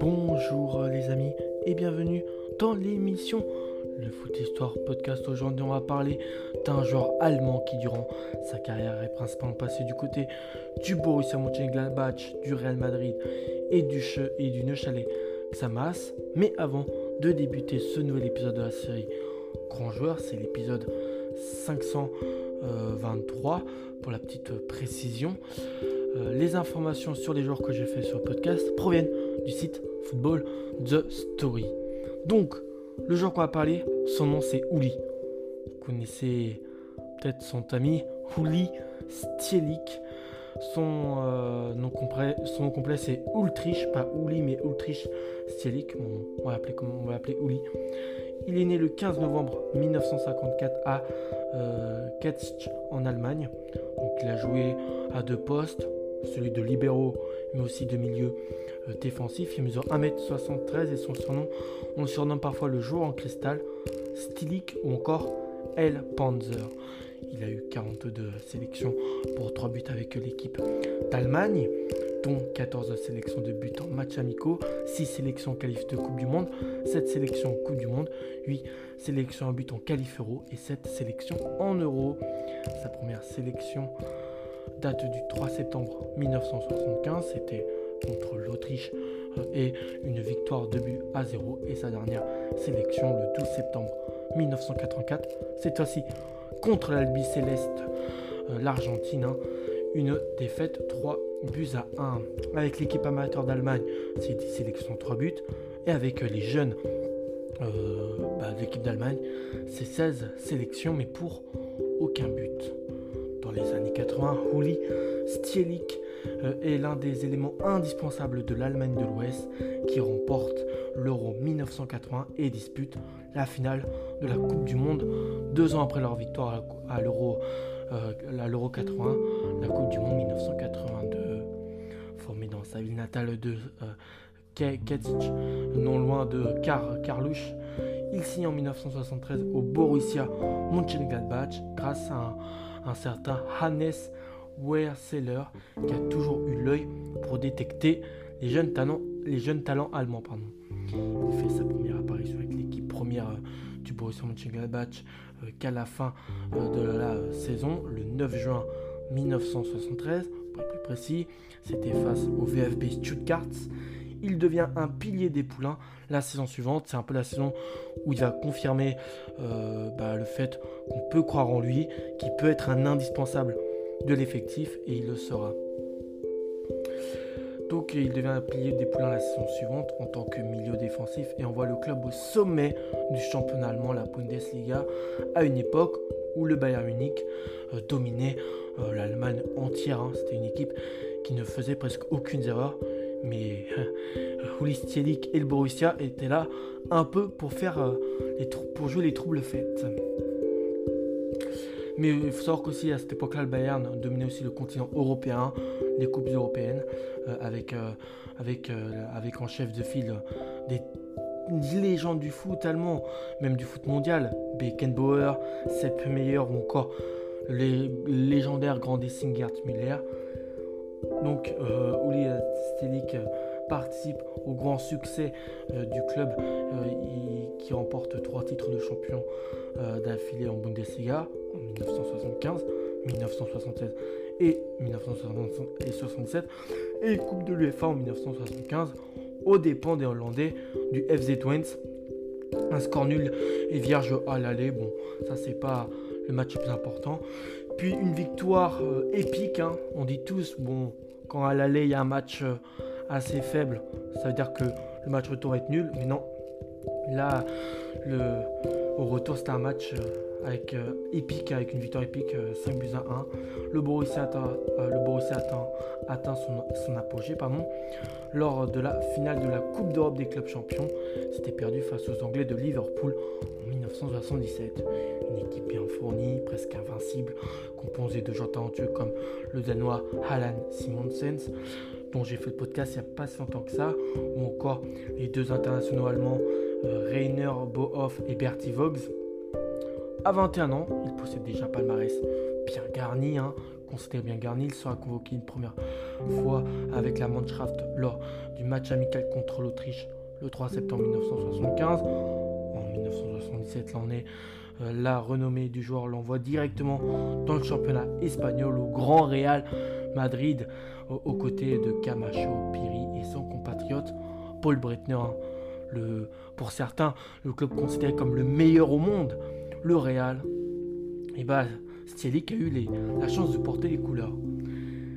Bonjour euh, les amis et bienvenue dans l'émission Le Foot Histoire Podcast. Aujourd'hui, on va parler d'un joueur allemand qui, durant sa carrière, est principalement passé du côté du Borussia Mönchengladbach, du Real Madrid et du, Che et du Neuchâtel Xamaas. Mais avant de débuter ce nouvel épisode de la série Grand Joueur, c'est l'épisode 523 pour la petite précision. Euh, les informations sur les joueurs que j'ai fait sur le podcast proviennent du site Football The Story. Donc, le joueur qu'on va parler, son nom c'est Ouli. Vous connaissez peut-être son ami, Ouli Stielik. Son, euh, nom complet, complet c'est Ultrich, pas Ouli mais Ultrich Stielik. on va l'appeler On va l'appeler Ouli. Il est né le 15 novembre 1954 à euh, en Allemagne. Il a joué à deux postes, celui de libéraux mais aussi de milieu euh, défensif. Il mesure 1m73 et son surnom, on le surnomme parfois le jour en cristal, Stilik ou encore El Panzer. Il a eu 42 sélections pour 3 buts avec l'équipe d'Allemagne, dont 14 sélections de buts en match amicaux, 6 sélections en qualif de Coupe du Monde, 7 sélections Coupe du Monde, 8 sélections en but en qualif euro et 7 sélections en euro. Sa première sélection date du 3 septembre 1975, c'était contre l'Autriche euh, et une victoire de but à 0 et sa dernière sélection le 12 septembre 1984, cette fois-ci contre l'Albi Céleste, euh, l'Argentine, hein. une défaite 3 buts à 1. Avec l'équipe amateur d'Allemagne, c'est 10 sélections 3 buts et avec les jeunes euh, bah, de l'équipe d'Allemagne, c'est 16 sélections mais pour aucun but dans les années 80, Uli Stielik euh, est l'un des éléments indispensables de l'Allemagne de l'Ouest qui remporte l'Euro 1980 et dispute la finale de la Coupe du Monde deux ans après leur victoire à euh, l'Euro 80, la Coupe du Monde 1982. Sa ville natale de euh, non loin de Kar il signe en 1973 au Borussia Mönchengladbach grâce à un certain Hannes Werseller qui a toujours eu l'œil pour détecter les jeunes talents, allemands. Il fait sa première apparition avec l'équipe première euh, du Borussia Mönchengladbach euh, qu'à la fin de la saison, le 9 juin 1973, pour être plus précis, c'était face au VfB Stuttgart. Il devient un pilier des poulains la saison suivante. C'est un peu la saison où il va confirmer euh, bah, le fait qu'on peut croire en lui, qu'il peut être un indispensable de l'effectif et il le sera. Donc il devient un pilier des poulains la saison suivante en tant que milieu défensif et envoie le club au sommet du championnat allemand, la Bundesliga, à une époque où le Bayern Munich euh, dominait euh, l'Allemagne entière. Hein. C'était une équipe qui ne faisait presque aucune erreur mais Uli Stielik et le Borussia étaient là un peu pour faire euh, pour jouer les troubles faites. Mais il faut savoir qu'aussi à cette époque-là, le Bayern dominait aussi le continent européen, les coupes européennes, euh, avec, euh, avec, avec en chef de file des légendes du foot allemand, même du foot mondial, Beckenbauer, Sepp Meyer ou encore les légendaires Grandissing Gerd Müller. Donc, euh, Uli Stelik participe au grand succès euh, du club euh, qui remporte trois titres de champion d'affilée en Bundesliga en 1975, 1976 et 1977 et Coupe de l'UEFA en 1975 aux dépens des Hollandais du FZ Twents. Un score nul et vierge à l'aller. Bon, ça c'est pas le match le plus important. Puis une victoire épique, hein. on dit tous, bon, quand à l'aller il y a un match euh, assez faible, ça veut dire que le match retour est nul. Mais non, là, au retour c'était un match euh, avec, euh, épique, avec une victoire épique, 5 buts à 1. Le Borussia atteint, atteint, son, apogée lors de la finale de la Coupe d'Europe des clubs champions. C'était perdu face aux Anglais de Liverpool en 1977. Une équipe bien fournie, presque invincible, composée de gens talentueux comme le Danois Alan Simonsens, dont j'ai fait le podcast il n'y a pas si longtemps que ça, ou encore les deux internationaux allemands euh, Rainer Bohoff et Bertie Vogts. À 21 ans, il possède déjà un palmarès bien garni, hein, considéré bien garni. Il sera convoqué une première fois avec la Mannschaft lors du match amical contre l'Autriche le 3 septembre 1975. En 1977, l'année, euh, la renommée du joueur l'envoie directement dans le championnat espagnol au Grand Real Madrid aux côtés de Camacho, Piri et son compatriote Paul Breitner. Hein. Le, pour certains, le club considéré comme le meilleur au monde, le Real. Et bah, Stielik a eu la chance de porter les couleurs.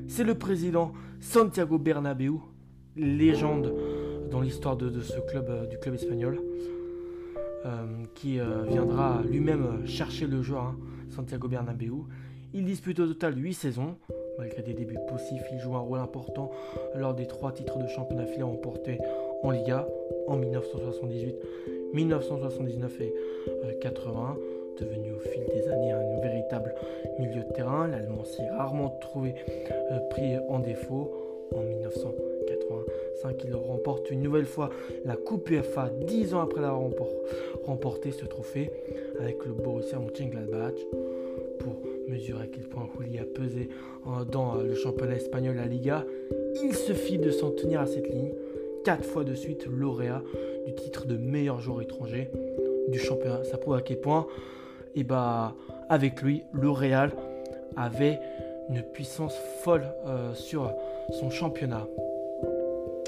C'est le président Santiago Bernabéu, légende dans l'histoire de, ce club, euh, du club espagnol, euh, qui euh, viendra lui-même chercher le joueur, hein, Santiago Bernabéu. Il dispute au total 8 saisons. Malgré des débuts poussifs, il joue un rôle important lors des trois titres de championnat filé remportés en Liga en 1978, 1979 et 80 devenu au fil des années un véritable milieu de terrain. L'Allemand s'est rarement trouvé pris en défaut. En 1985, il remporte une nouvelle fois la Coupe UEFA, dix ans après l'avoir remporté ce trophée avec le Borussia Mönchengladbach. Pour mesurer à quel point Juli a pesé dans le championnat espagnol, la Liga, il suffit de s'en tenir à cette ligne. Quatre fois de suite lauréat du titre de meilleur joueur étranger du championnat. Ça prouve à quel point, et eh bah, avec lui, le Real avait une puissance folle euh, sur son championnat.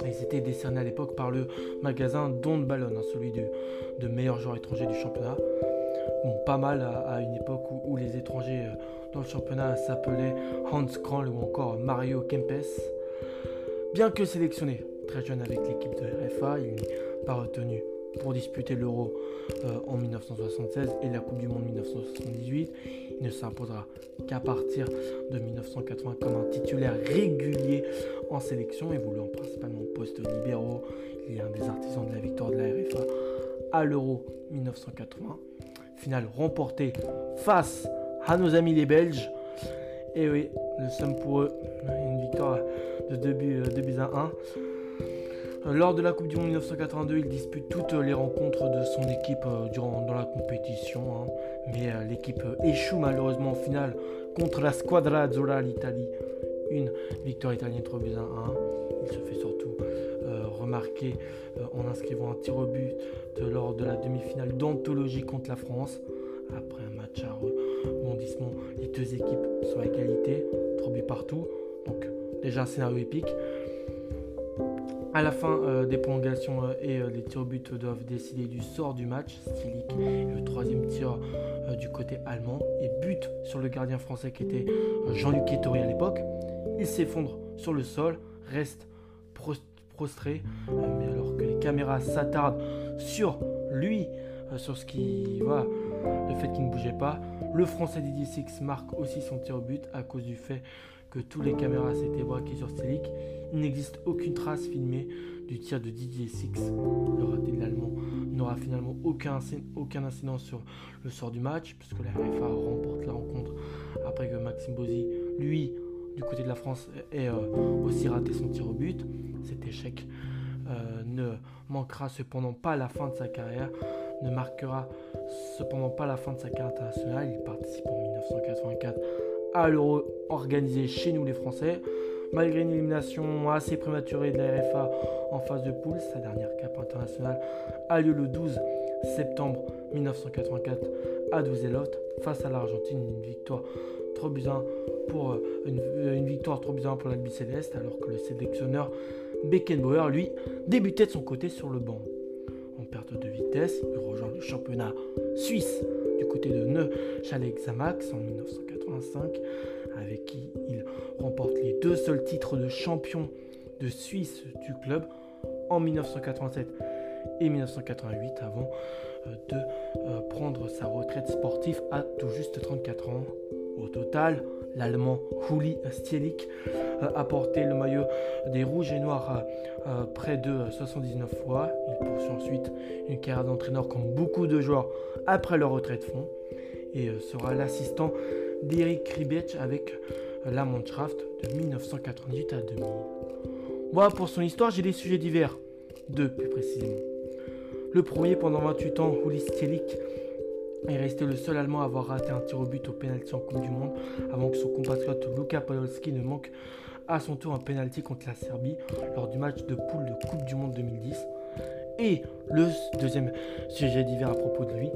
Ils étaient décernés à l'époque par le magasin Don Ballon, hein, celui de, de meilleur joueur étranger du championnat. Bon, pas mal à, une époque où, les étrangers euh, dans le championnat s'appelaient Hans Kranl ou encore Mario Kempes. Bien que sélectionné très jeune avec l'équipe de RFA, il n'est pas retenu pour disputer l'Euro euh, en 1976 et la Coupe du Monde 1978. Il ne s'imposera qu'à partir de 1980 comme un titulaire régulier en sélection, évoluant principalement au poste libéraux. Il est un des artisans de la victoire de la RFA à l'Euro 1980. Finale remportée face à nos amis les Belges. Et oui, le somme pour eux, une victoire de 2 buts, euh, à 1. Euh, lors de la Coupe du Monde 1982, il dispute toutes les rencontres de son équipe euh, durant, dans la compétition. Hein. Mais euh, l'équipe échoue malheureusement en finale contre la Squadra Azzurra l'Italie. Une victoire italienne 3 buts à 1. Il se fait surtout remarquer en inscrivant un tir au but lors de la demi-finale d'anthologie contre la France. Après un match à rebondissement, les deux équipes sont à égalité, 3 buts partout. Donc déjà un scénario épique. À la fin euh, des prolongations euh, et euh, les tirs au but doivent décider du sort du match. Stilik le troisième tir du côté allemand et but sur le gardien français qui était Jean-Luc Ettori à l'époque. Il s'effondre sur le sol, reste prostré, mais alors que les caméras s'attardent sur lui, sur ce qui va, le fait qu'il ne bougeait pas, le français Didier Six marque aussi son tir au but à cause du fait que tous les caméras s'étaient braquées sur Stilik. Il n'existe aucune trace filmée du tir de Didier Six. Le raté de l'Allemand n'aura finalement aucun, aucun incident sur le sort du match, puisque la RFA remporte la rencontre après que Maxime Bozzi, lui, du côté de la France, ait euh, aussi raté son tir au but. Cet échec euh, ne manquera cependant pas la fin de sa carrière, ne marquera cependant pas la fin de sa carrière internationale. Il participe en 1984 à l'Euro organisé chez nous les Français. Malgré une élimination assez prématurée de la RFA en phase de poule, sa dernière cape internationale a lieu le 12 septembre 1984 à Douzelotte face à l'Argentine. Une victoire trop bien pour euh, une, victoire trop bien pour l'Albi Céleste alors que le sélectionneur Beckenbauer lui débutait de son côté sur le banc. En perte de vitesse, il rejoint le championnat suisse du côté de Neuchâtel-Xamax en 1985 avec qui il remporte les deux seuls titres de champion de Suisse du club en 1987 et 1988 avant euh, de euh, prendre sa retraite sportive à tout juste 34 ans. Au total, l'Allemand Huli Stielik euh, a porté le maillot des Rouges et Noirs près de 79 fois. Il poursuit ensuite une carrière d'entraîneur comme beaucoup de joueurs après leur retraite font et sera l'assistant d'Eric Kribetch avec la Mannschaft de 1998 à 2000. Voilà pour son histoire, j'ai des sujets divers, deux plus précisément. Le premier, pendant 28 ans, Uli Stielik est resté le seul Allemand à avoir raté un tir au but au pénalty en Coupe du Monde avant que son compatriote Luka Podolski ne manque à son tour un pénalty contre la Serbie lors du match de poule de Coupe du Monde 2010. Et le deuxième sujet d'hiver à propos de lui,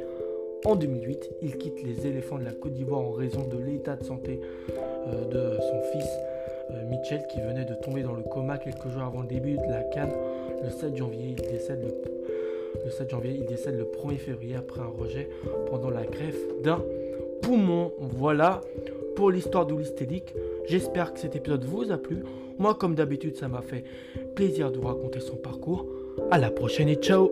en 2008, il quitte les éléphants de la Côte d'Ivoire en raison de l'état de santé euh, de son fils euh, Mitchell qui venait de tomber dans le coma quelques jours avant le début de la Cannes. Le 7 janvier, il décède le le 7 janvier. Il décède le 1er février après un rejet pendant la greffe d'un poumon. Voilà pour l'histoire d'Ulysse J'espère que cet épisode vous a plu. Moi, comme d'habitude, ça m'a fait plaisir de vous raconter son parcours. À la prochaine et ciao